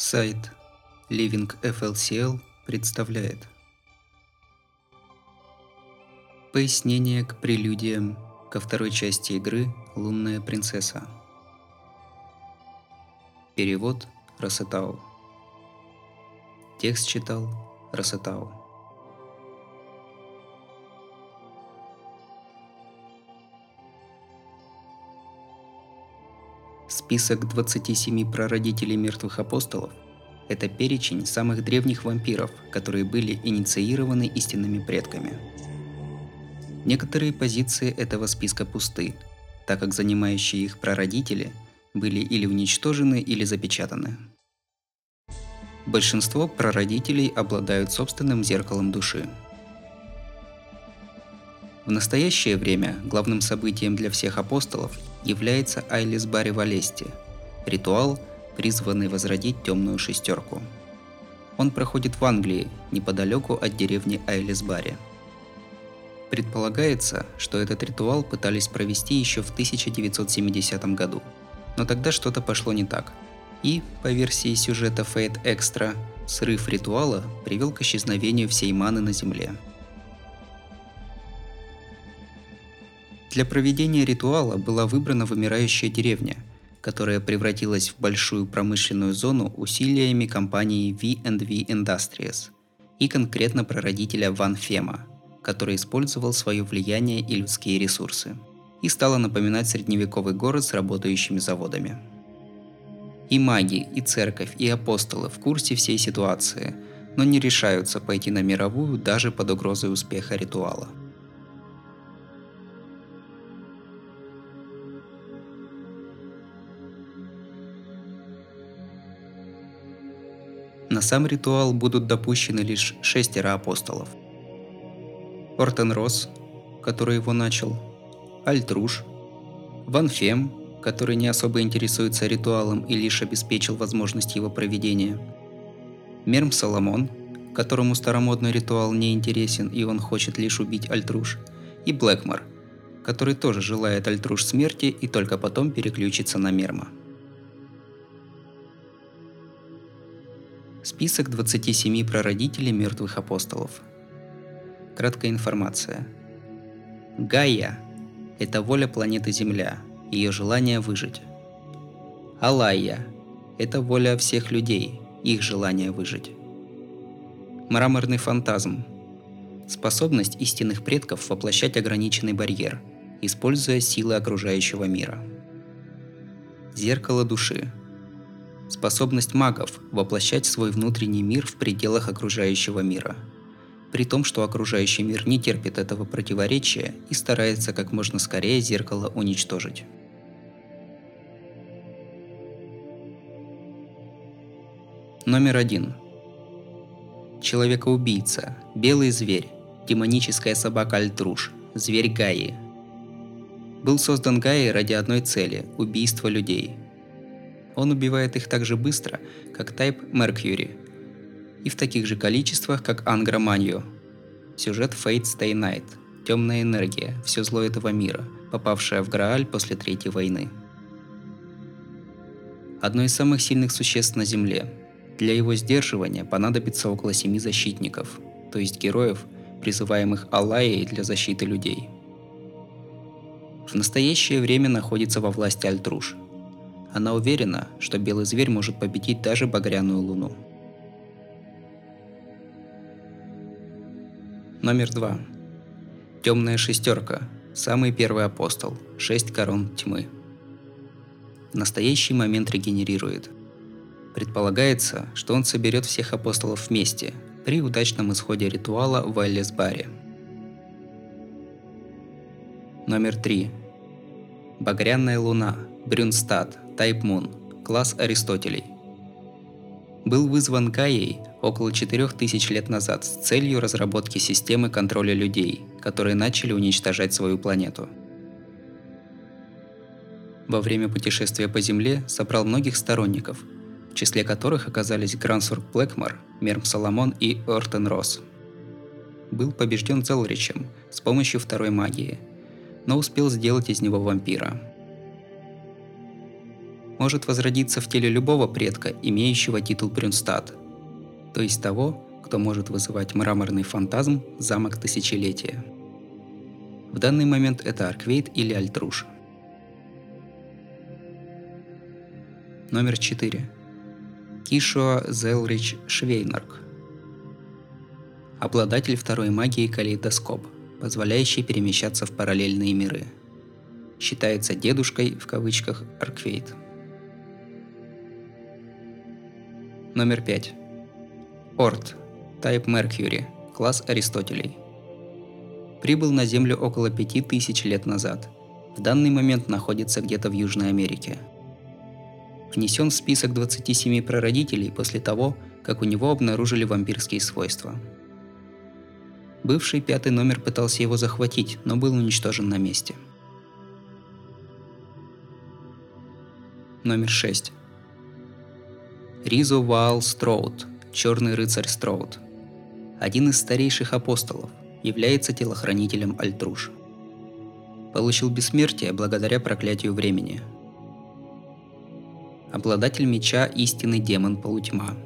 Сайт Living FLCL представляет Пояснение к прелюдиям ко второй части игры «Лунная принцесса». Перевод Росетау. Текст читал Росетау. Список 27 прародителей мертвых апостолов – это перечень самых древних вампиров, которые были инициированы истинными предками. Некоторые позиции этого списка пусты, так как занимающие их прародители были или уничтожены, или запечатаны. Большинство прародителей обладают собственным зеркалом души. В настоящее время главным событием для всех апостолов является Айлис Барри Валести – ритуал, призванный возродить темную шестерку. Он проходит в Англии, неподалеку от деревни Айлис Барри. Предполагается, что этот ритуал пытались провести еще в 1970 году, но тогда что-то пошло не так. И, по версии сюжета Fate Extra, срыв ритуала привел к исчезновению всей маны на Земле – Для проведения ритуала была выбрана вымирающая деревня, которая превратилась в большую промышленную зону усилиями компании V&V Industries и конкретно прародителя Ван Фема, который использовал свое влияние и людские ресурсы, и стала напоминать средневековый город с работающими заводами. И маги, и церковь, и апостолы в курсе всей ситуации, но не решаются пойти на мировую даже под угрозой успеха ритуала – На сам ритуал будут допущены лишь шестеро апостолов. Ортен Росс, который его начал, Альтруш, Ван Фем, который не особо интересуется ритуалом и лишь обеспечил возможность его проведения, Мерм Соломон, которому старомодный ритуал не интересен и он хочет лишь убить Альтруш, и Блэкмор, который тоже желает Альтруш смерти и только потом переключится на Мерма. Список 27 прародителей мертвых апостолов. Краткая информация. Гайя – это воля планеты Земля, ее желание выжить. Алайя – это воля всех людей, их желание выжить. Мраморный фантазм – способность истинных предков воплощать ограниченный барьер, используя силы окружающего мира. Зеркало души – Способность магов – воплощать свой внутренний мир в пределах окружающего мира. При том, что окружающий мир не терпит этого противоречия и старается как можно скорее зеркало уничтожить. Номер один. Человека-убийца, белый зверь, демоническая собака Альтруш, зверь Гаи. Был создан Гаи ради одной цели – убийства людей – он убивает их так же быстро, как Type Mercury, и в таких же количествах, как Ангра Манью. Сюжет Fate Stay Night. Темная энергия, все зло этого мира, попавшая в Грааль после Третьей войны. Одно из самых сильных существ на Земле. Для его сдерживания понадобится около семи защитников, то есть героев, призываемых Аллаей для защиты людей. В настоящее время находится во власти Альтруш – она уверена, что белый зверь может победить даже багряную луну. Номер два. Темная шестерка. Самый первый апостол. Шесть корон тьмы. В настоящий момент регенерирует. Предполагается, что он соберет всех апостолов вместе при удачном исходе ритуала в Эллисбаре. Номер три. Багряная луна. Брюнстад. Type Moon, класс Аристотелей. Был вызван Гаей около 4000 лет назад с целью разработки системы контроля людей, которые начали уничтожать свою планету. Во время путешествия по Земле собрал многих сторонников, в числе которых оказались Грансург Блэкмор, Мерм Соломон и Ортен Росс. Был побежден Зелричем с помощью второй магии, но успел сделать из него вампира – может возродиться в теле любого предка, имеющего титул Брюнстад, то есть того, кто может вызывать мраморный фантазм замок тысячелетия. В данный момент это Арквейт или Альтруш. Номер 4. Кишуа Зелрич Швейнарк. Обладатель второй магии калейдоскоп, позволяющий перемещаться в параллельные миры. Считается дедушкой в кавычках Арквейт. Номер 5. Орт. Type Mercury. Класс Аристотелей. Прибыл на Землю около 5000 лет назад. В данный момент находится где-то в Южной Америке. Внесен в список 27 прародителей после того, как у него обнаружили вампирские свойства. Бывший пятый номер пытался его захватить, но был уничтожен на месте. Номер 6. Ризо Ваал Строуд, Черный рыцарь Строуд. Один из старейших апостолов, является телохранителем Альтруш. Получил бессмертие благодаря проклятию времени. Обладатель меча истинный демон полутьма.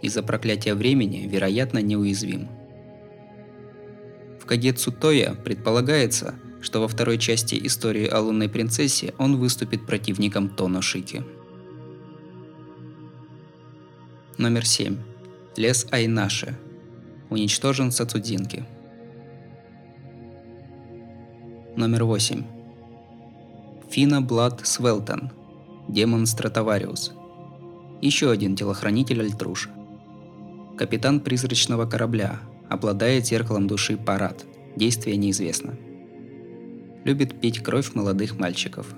Из-за проклятия времени, вероятно, неуязвим. В Кагетсу Тоя предполагается, что во второй части истории о лунной принцессе он выступит противником Тоно Шики. Номер 7. Лес Айнаши. Уничтожен Сацудзинки. Номер 8. Фина Блад Свелтон. Демон Стратовариус. Еще один телохранитель Альтруш. Капитан призрачного корабля. Обладает зеркалом души Парад. Действие неизвестно. Любит пить кровь молодых мальчиков.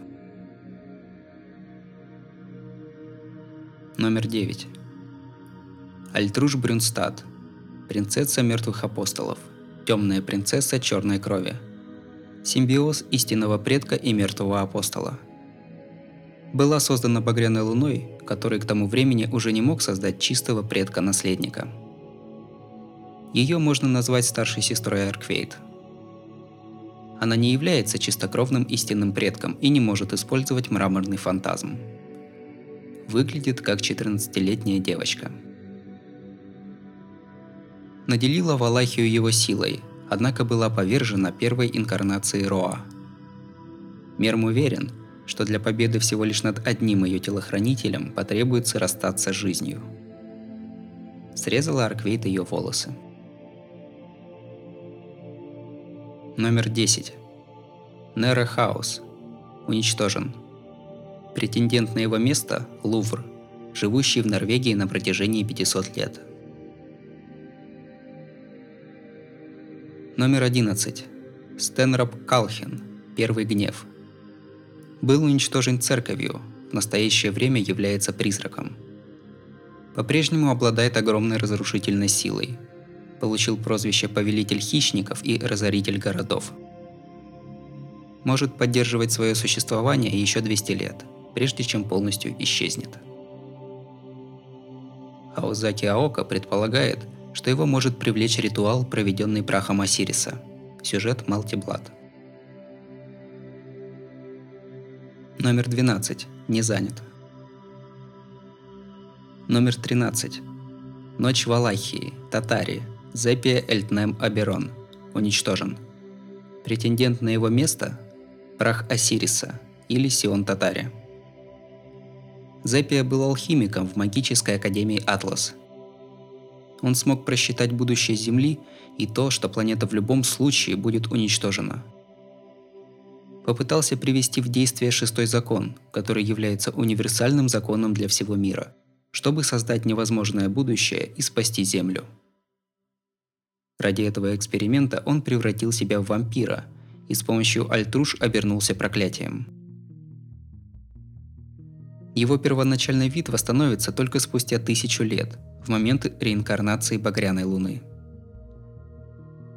Номер 9. Альтруш Брюнстад. Принцесса мертвых апостолов. Темная принцесса черной крови. Симбиоз истинного предка и мертвого апостола. Была создана багряной луной, который к тому времени уже не мог создать чистого предка-наследника. Ее можно назвать старшей сестрой Арквейт. Она не является чистокровным истинным предком и не может использовать мраморный фантазм. Выглядит как 14-летняя девочка – наделила Валахию его силой, однако была повержена первой инкарнацией Роа. Мерм уверен, что для победы всего лишь над одним ее телохранителем потребуется расстаться с жизнью. Срезала Арквейт ее волосы. Номер 10. Нера Хаус. Уничтожен. Претендент на его место – Лувр, живущий в Норвегии на протяжении 500 лет – Номер 11. Стенроп Калхин. Первый гнев. Был уничтожен церковью, в настоящее время является призраком. По-прежнему обладает огромной разрушительной силой. Получил прозвище Повелитель хищников и Разоритель городов. Может поддерживать свое существование еще 200 лет, прежде чем полностью исчезнет. Аозаки Аока предполагает, что его может привлечь ритуал, проведенный прахом Осириса. Сюжет Малтиблад. Номер 12. Не занят. Номер 13. Ночь в Алахии, Татарии, Зепия Эльтнем Аберон. Уничтожен. Претендент на его место – прах Осириса или Сион Татари. Зепия был алхимиком в магической академии Атлас – он смог просчитать будущее Земли и то, что планета в любом случае будет уничтожена. Попытался привести в действие шестой закон, который является универсальным законом для всего мира, чтобы создать невозможное будущее и спасти Землю. Ради этого эксперимента он превратил себя в вампира и с помощью альтруш обернулся проклятием. Его первоначальный вид восстановится только спустя тысячу лет – в момент реинкарнации Багряной Луны.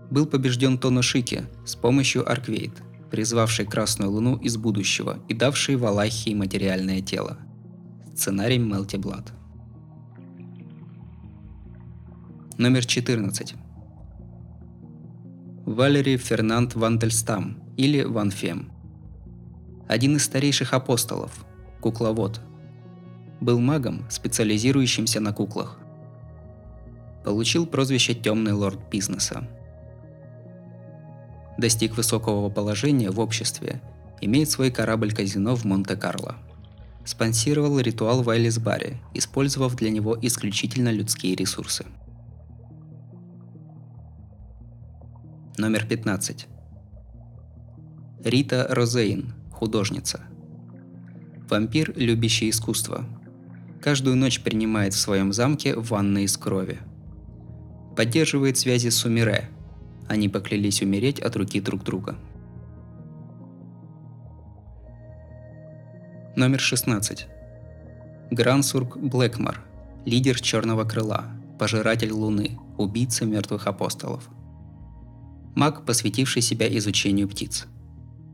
Был побежден Тоношики с помощью Арквейт, призвавший Красную Луну из будущего и давший Валахии материальное тело. Сценарий Мелти Блад. Номер 14. Валерий Фернанд Вандельстам или Ван Фем. Один из старейших апостолов, кукловод. Был магом, специализирующимся на куклах. Получил прозвище «Темный лорд бизнеса». Достиг высокого положения в обществе, имеет свой корабль-казино в Монте-Карло. Спонсировал ритуал в Айлисбаре, использовав для него исключительно людские ресурсы. Номер 15. Рита Розейн, художница. Вампир, любящий искусство. Каждую ночь принимает в своем замке ванны из крови. Поддерживает связи с Умире. Они поклялись умереть от руки друг друга. Номер 16. Грансург Блэкмор, лидер Черного Крыла, пожиратель Луны, убийца мертвых апостолов. Маг, посвятивший себя изучению птиц –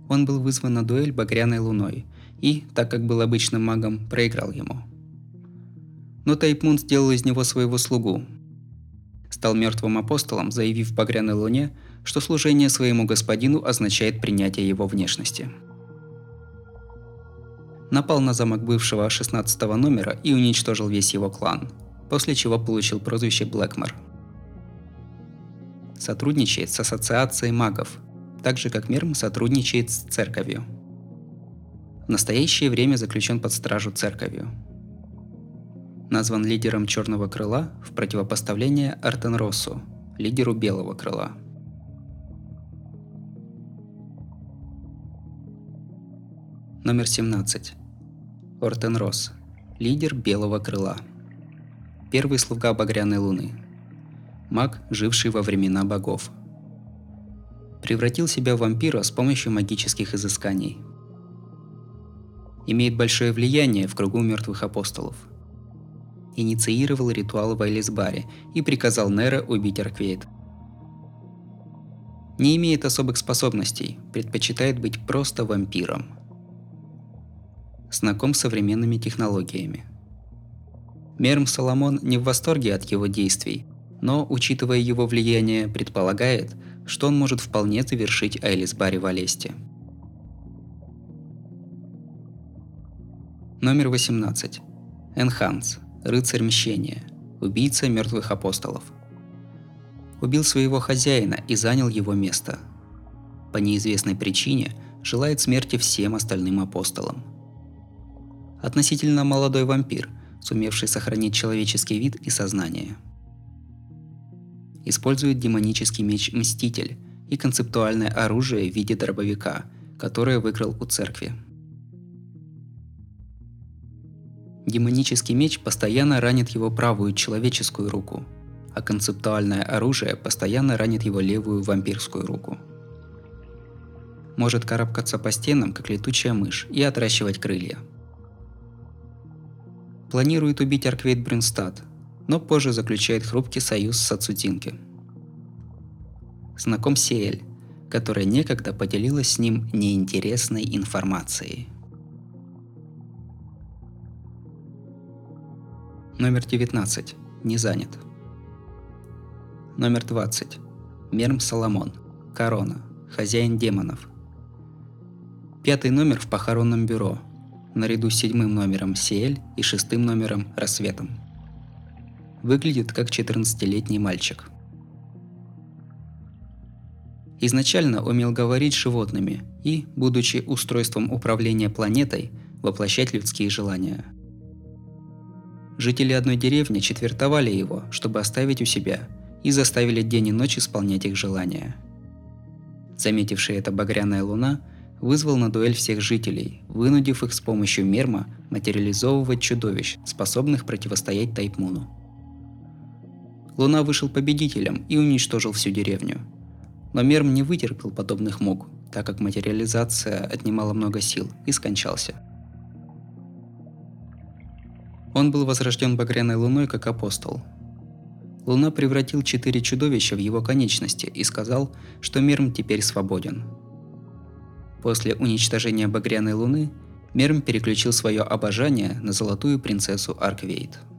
он был вызван на дуэль Багряной Луной и, так как был обычным магом, проиграл ему. Но Тайпмун сделал из него своего слугу. Стал мертвым апостолом, заявив Багряной Луне, что служение своему господину означает принятие его внешности. Напал на замок бывшего 16 номера и уничтожил весь его клан, после чего получил прозвище Блэкмор. Сотрудничает с Ассоциацией магов – так же как Мерм сотрудничает с церковью. В настоящее время заключен под стражу церковью. Назван лидером черного крыла в противопоставление Артенросу, лидеру белого крыла. Номер 17. Ортенрос, лидер белого крыла. Первый слуга Багряной Луны. Маг, живший во времена богов – превратил себя в вампира с помощью магических изысканий. Имеет большое влияние в кругу мертвых апостолов. Инициировал ритуал в Айлисбаре и приказал Нера убить Арквейд. Не имеет особых способностей, предпочитает быть просто вампиром. Знаком с современными технологиями. Мерм Соломон не в восторге от его действий, но, учитывая его влияние, предполагает, что он может вполне завершить Айлис Барри в Алесте. Номер 18. Энханс. Рыцарь мщения. Убийца мертвых апостолов. Убил своего хозяина и занял его место. По неизвестной причине желает смерти всем остальным апостолам. Относительно молодой вампир, сумевший сохранить человеческий вид и сознание – использует демонический меч Мститель и концептуальное оружие в виде дробовика, которое выкрал у церкви. Демонический меч постоянно ранит его правую человеческую руку, а концептуальное оружие постоянно ранит его левую вампирскую руку. Может карабкаться по стенам, как летучая мышь, и отращивать крылья. Планирует убить Арквейт Брюнстад, но позже заключает хрупкий союз с Ацутинки. Знаком Сиэль, которая некогда поделилась с ним неинтересной информацией. Номер 19. Не занят. Номер 20. Мерм Соломон. Корона. Хозяин демонов. Пятый номер в похоронном бюро, наряду с седьмым номером Сиэль и шестым номером Рассветом выглядит как 14-летний мальчик. Изначально умел говорить животными и, будучи устройством управления планетой, воплощать людские желания. Жители одной деревни четвертовали его, чтобы оставить у себя, и заставили день и ночь исполнять их желания. Заметившая это багряная луна вызвал на дуэль всех жителей, вынудив их с помощью мерма материализовывать чудовищ, способных противостоять Тайпмуну. Луна вышел победителем и уничтожил всю деревню. Но Мерм не вытерпел подобных мук, так как материализация отнимала много сил и скончался. Он был возрожден багряной луной как апостол. Луна превратил четыре чудовища в его конечности и сказал, что Мерм теперь свободен. После уничтожения багряной луны Мерм переключил свое обожание на золотую принцессу Арквейт –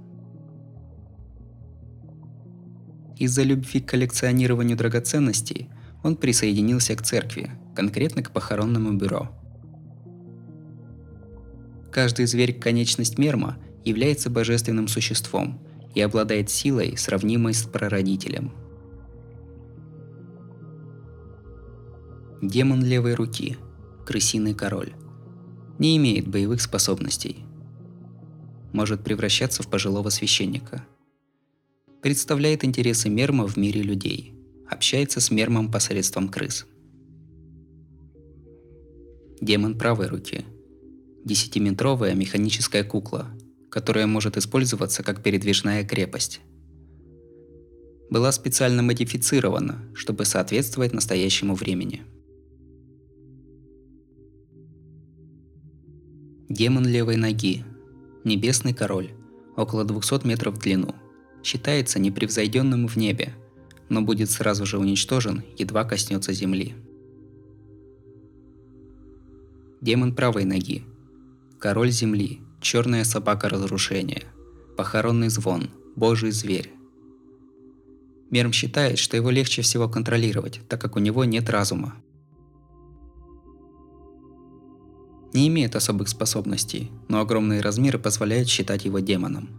Из-за любви к коллекционированию драгоценностей он присоединился к церкви, конкретно к похоронному бюро. Каждый зверь конечность Мерма является божественным существом и обладает силой, сравнимой с прародителем. Демон левой руки, крысиный король, не имеет боевых способностей. Может превращаться в пожилого священника. Представляет интересы Мерма в мире людей. Общается с Мермом посредством крыс. Демон правой руки. Десятиметровая механическая кукла, которая может использоваться как передвижная крепость. Была специально модифицирована, чтобы соответствовать настоящему времени. Демон левой ноги. Небесный король. Около 200 метров в длину. Считается непревзойденным в небе, но будет сразу же уничтожен, едва коснется земли. Демон правой ноги. Король земли. Черная собака разрушения. Похоронный звон. Божий зверь. Мерм считает, что его легче всего контролировать, так как у него нет разума. Не имеет особых способностей, но огромные размеры позволяют считать его демоном.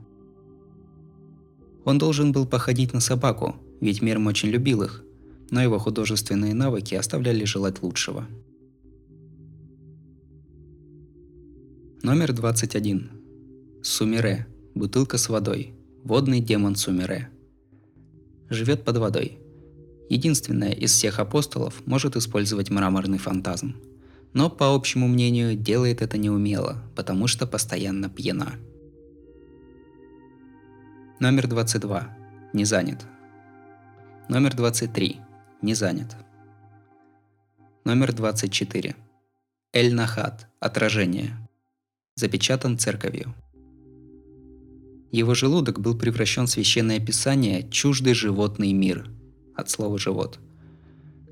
Он должен был походить на собаку, ведь Мерм очень любил их, но его художественные навыки оставляли желать лучшего – Номер 21. Сумире. Бутылка с водой. Водный демон Сумире. Живет под водой. Единственная из всех апостолов может использовать мраморный фантазм. Но, по общему мнению, делает это неумело, потому что постоянно пьяна. Номер 22. Не занят. Номер 23. Не занят. Номер 24. Эль-Нахат. Отражение запечатан церковью. Его желудок был превращен в священное писание «чуждый животный мир» от слова «живот»,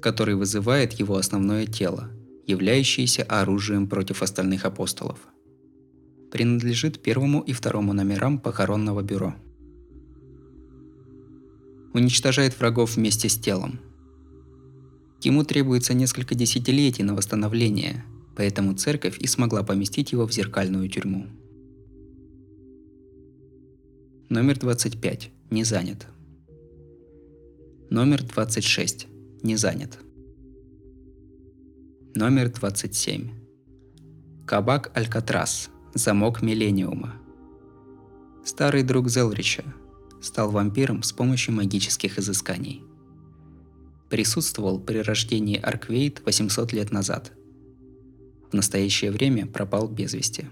который вызывает его основное тело, являющееся оружием против остальных апостолов. Принадлежит первому и второму номерам похоронного бюро. Уничтожает врагов вместе с телом. Ему требуется несколько десятилетий на восстановление – поэтому церковь и смогла поместить его в зеркальную тюрьму. Номер 25. Не занят. Номер 26. Не занят. Номер 27. Кабак Алькатрас. Замок Миллениума. Старый друг Зелрича. Стал вампиром с помощью магических изысканий. Присутствовал при рождении Арквейт 800 лет назад – в настоящее время пропал без вести.